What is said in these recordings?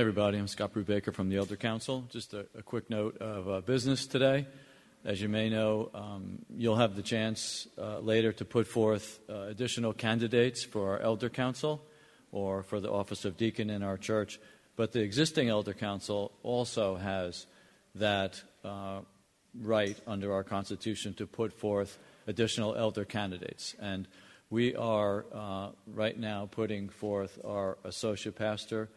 Everybody. I'm Scott Brubaker from the Elder Council. Just a, a quick note of uh, business today. As you may know, um, you'll have the chance uh, later to put forth uh, additional candidates for our Elder Council or for the office of deacon in our church. But the existing Elder Council also has that uh, right under our Constitution to put forth additional elder candidates. And we are uh, right now putting forth our associate pastor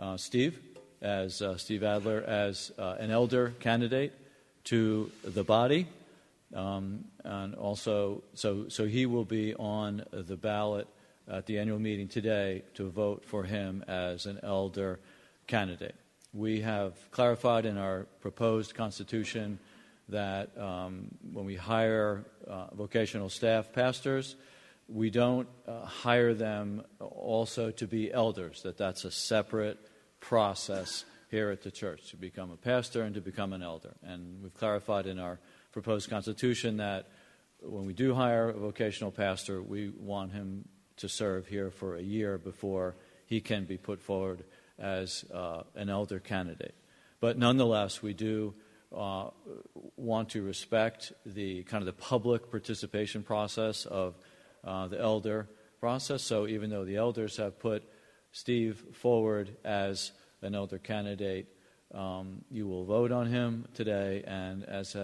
uh, Steve, as uh, Steve Adler, as uh, an elder candidate to the body. Um, and also, so, so he will be on the ballot at the annual meeting today to vote for him as an elder candidate. We have clarified in our proposed constitution that um, when we hire uh, vocational staff pastors, we don't uh, hire them also to be elders, that that's a separate process here at the church to become a pastor and to become an elder. And we've clarified in our proposed constitution that when we do hire a vocational pastor, we want him to serve here for a year before he can be put forward as uh, an elder candidate. But nonetheless, we do uh, want to respect the kind of the public participation process of uh, the elder process. So even though the elders have put Steve forward as an elder candidate. Um, you will vote on him today, and as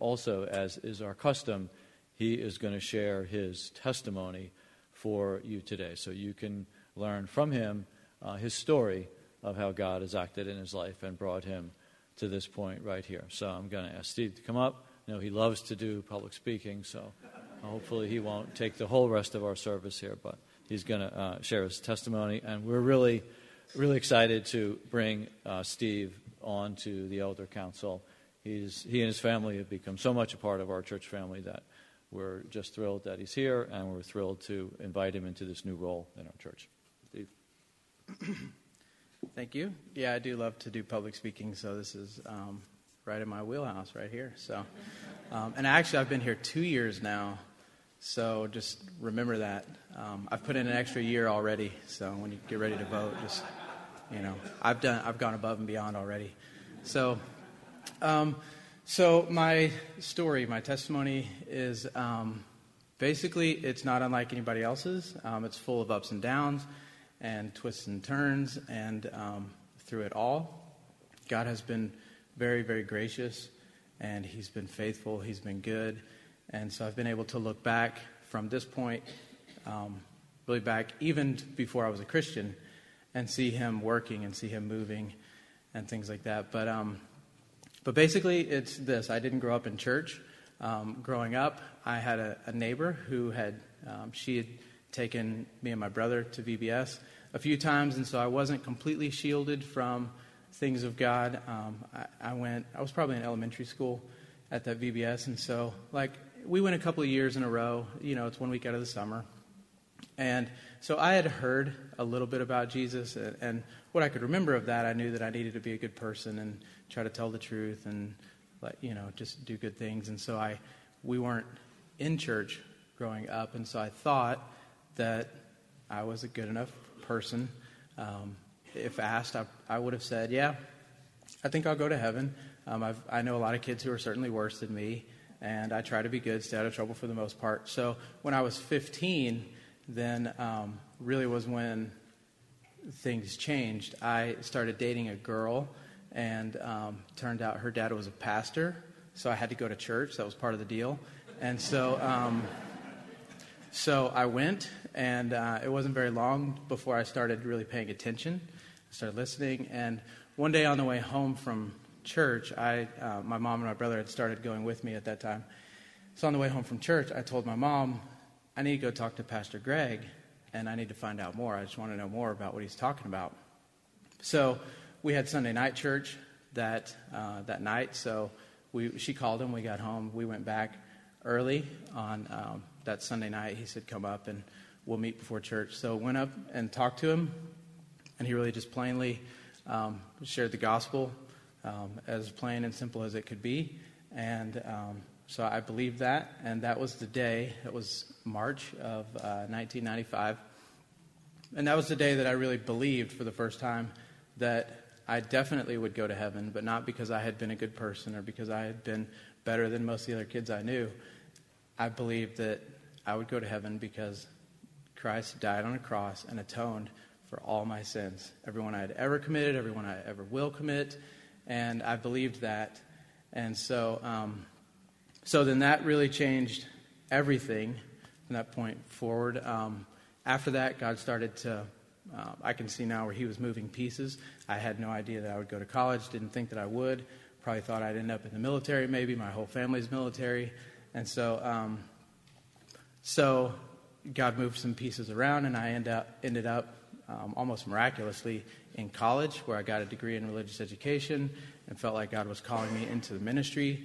also as is our custom, he is going to share his testimony for you today, so you can learn from him uh, his story of how God has acted in his life and brought him to this point right here. So I'm going to ask Steve to come up. You know he loves to do public speaking, so hopefully he won't take the whole rest of our service here, but he's going to uh, share his testimony, and we're really, really excited to bring uh, Steve on to the Elder Council. He's, he and his family have become so much a part of our church family that we're just thrilled that he's here, and we're thrilled to invite him into this new role in our church. Steve. Thank you. Yeah, I do love to do public speaking, so this is um, right in my wheelhouse right here. So, um, and actually, I've been here two years now, so just remember that. Um, I've put in an extra year already, so when you get ready to vote, just you know, I've done, I've gone above and beyond already. So, um, so my story, my testimony is um, basically it's not unlike anybody else's. Um, it's full of ups and downs, and twists and turns, and um, through it all, God has been very, very gracious, and He's been faithful. He's been good and so I've been able to look back from this point, um, really back even before I was a Christian, and see him working and see him moving and things like that. But, um, but basically, it's this I didn't grow up in church. Um, growing up, I had a, a neighbor who had, um, she had taken me and my brother to VBS a few times, and so I wasn't completely shielded from things of God. Um, I, I went, I was probably in elementary school at that VBS, and so, like, we went a couple of years in a row. You know, it's one week out of the summer. And so I had heard a little bit about Jesus, and, and what I could remember of that, I knew that I needed to be a good person and try to tell the truth and, let, you know, just do good things. And so I, we weren't in church growing up, and so I thought that I was a good enough person. Um, if asked, I, I would have said, "Yeah, I think I'll go to heaven." Um, i know a lot of kids who are certainly worse than me, and I try to be good, stay out of trouble for the most part. So when I was 15, then um, really was when things changed. I started dating a girl, and um, turned out her dad was a pastor, so I had to go to church. That was part of the deal, and so. Um, so I went, and uh, it wasn't very long before I started really paying attention. Started listening, and one day on the way home from church, I, uh, my mom and my brother had started going with me at that time. So on the way home from church, I told my mom, I need to go talk to Pastor Greg, and I need to find out more. I just want to know more about what he's talking about. So we had Sunday night church that uh, that night. So we, she called him. We got home. We went back early on um, that Sunday night. He said, "Come up and we'll meet before church." So went up and talked to him, and he really just plainly um, shared the gospel um, as plain and simple as it could be. And um, so I believed that, and that was the day, it was March of uh, 1995. And that was the day that I really believed for the first time that I definitely would go to heaven, but not because I had been a good person or because I had been better than most of the other kids I knew. I believed that I would go to heaven because Christ died on a cross and atoned for all my sins, everyone I had ever committed, everyone I ever will commit, and I believed that. And so, um, so then that really changed everything from that point forward. Um, after that, God started to. Uh, I can see now where He was moving pieces. I had no idea that I would go to college. Didn't think that I would. Probably thought I'd end up in the military. Maybe my whole family's military. And so, um, so God moved some pieces around, and I end up, ended up um, almost miraculously in college, where I got a degree in religious education, and felt like God was calling me into the ministry.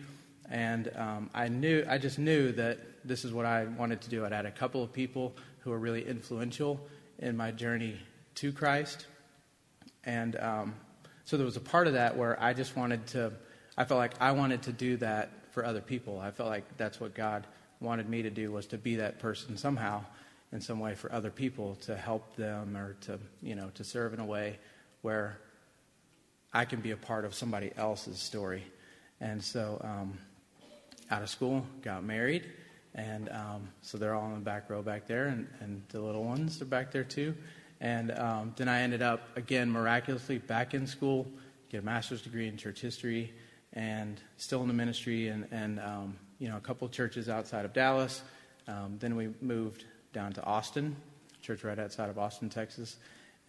And um, I knew, I just knew that this is what I wanted to do. I'd had a couple of people who were really influential in my journey to Christ, and um, so there was a part of that where I just wanted to. I felt like I wanted to do that for other people. I felt like that's what God wanted me to do was to be that person somehow in some way for other people to help them or to you know to serve in a way where I can be a part of somebody else's story. And so, um, out of school, got married, and um, so they're all in the back row back there, and, and the little ones are back there too. And um, then I ended up again miraculously back in school, get a master's degree in church history, and still in the ministry, and, and um, you know a couple churches outside of Dallas. Um, then we moved down to Austin, church right outside of Austin, Texas.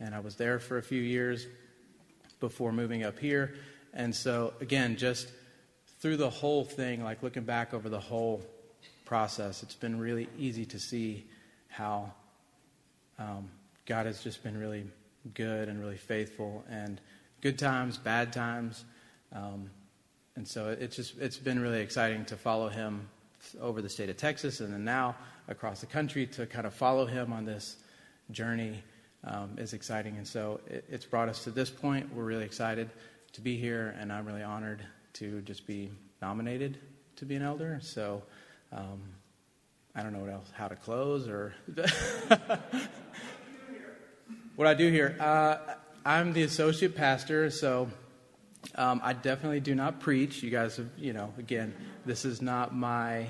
And I was there for a few years before moving up here. And so, again, just through the whole thing, like looking back over the whole process, it's been really easy to see how um, God has just been really good and really faithful, and good times, bad times. Um, and so it's just it's been really exciting to follow him over the state of Texas and then now across the country to kind of follow him on this journey um, is exciting. And so it, it's brought us to this point. We're really excited to be here, and I'm really honored to just be nominated to be an elder. So um, I don't know what else, how to close or what I do here. Uh, I'm the associate pastor, so um, I definitely do not preach. You guys have, you know, again, this is not my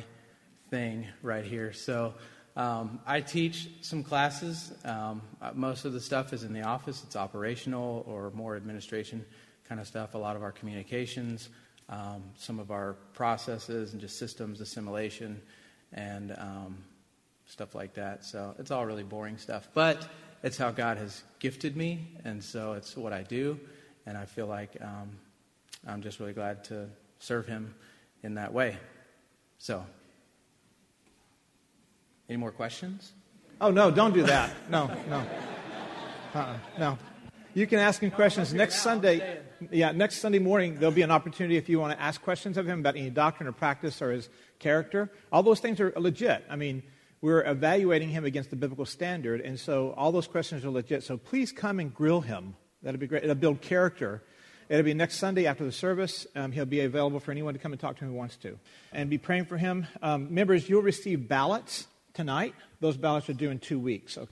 thing right here. So um, I teach some classes. Um, most of the stuff is in the office, it's operational or more administration kind of stuff. A lot of our communications, um, some of our processes, and just systems assimilation and um, stuff like that. So it's all really boring stuff. But it's how God has gifted me, and so it's what I do. And I feel like um, I'm just really glad to serve Him in that way. So any more questions? Oh, no, don't do that. No, no. Uh-uh, no. You can ask him questions next Sunday. Yeah, next Sunday morning, there'll be an opportunity if you want to ask questions of him about any doctrine or practice or his character. All those things are legit. I mean, we're evaluating him against the biblical standard, and so all those questions are legit. So please come and grill him. That'll be great. It'll build character. It'll be next Sunday after the service. Um, he'll be available for anyone to come and talk to him who wants to. And be praying for him. Um, members, you'll receive ballots tonight. Those ballots are due in two weeks.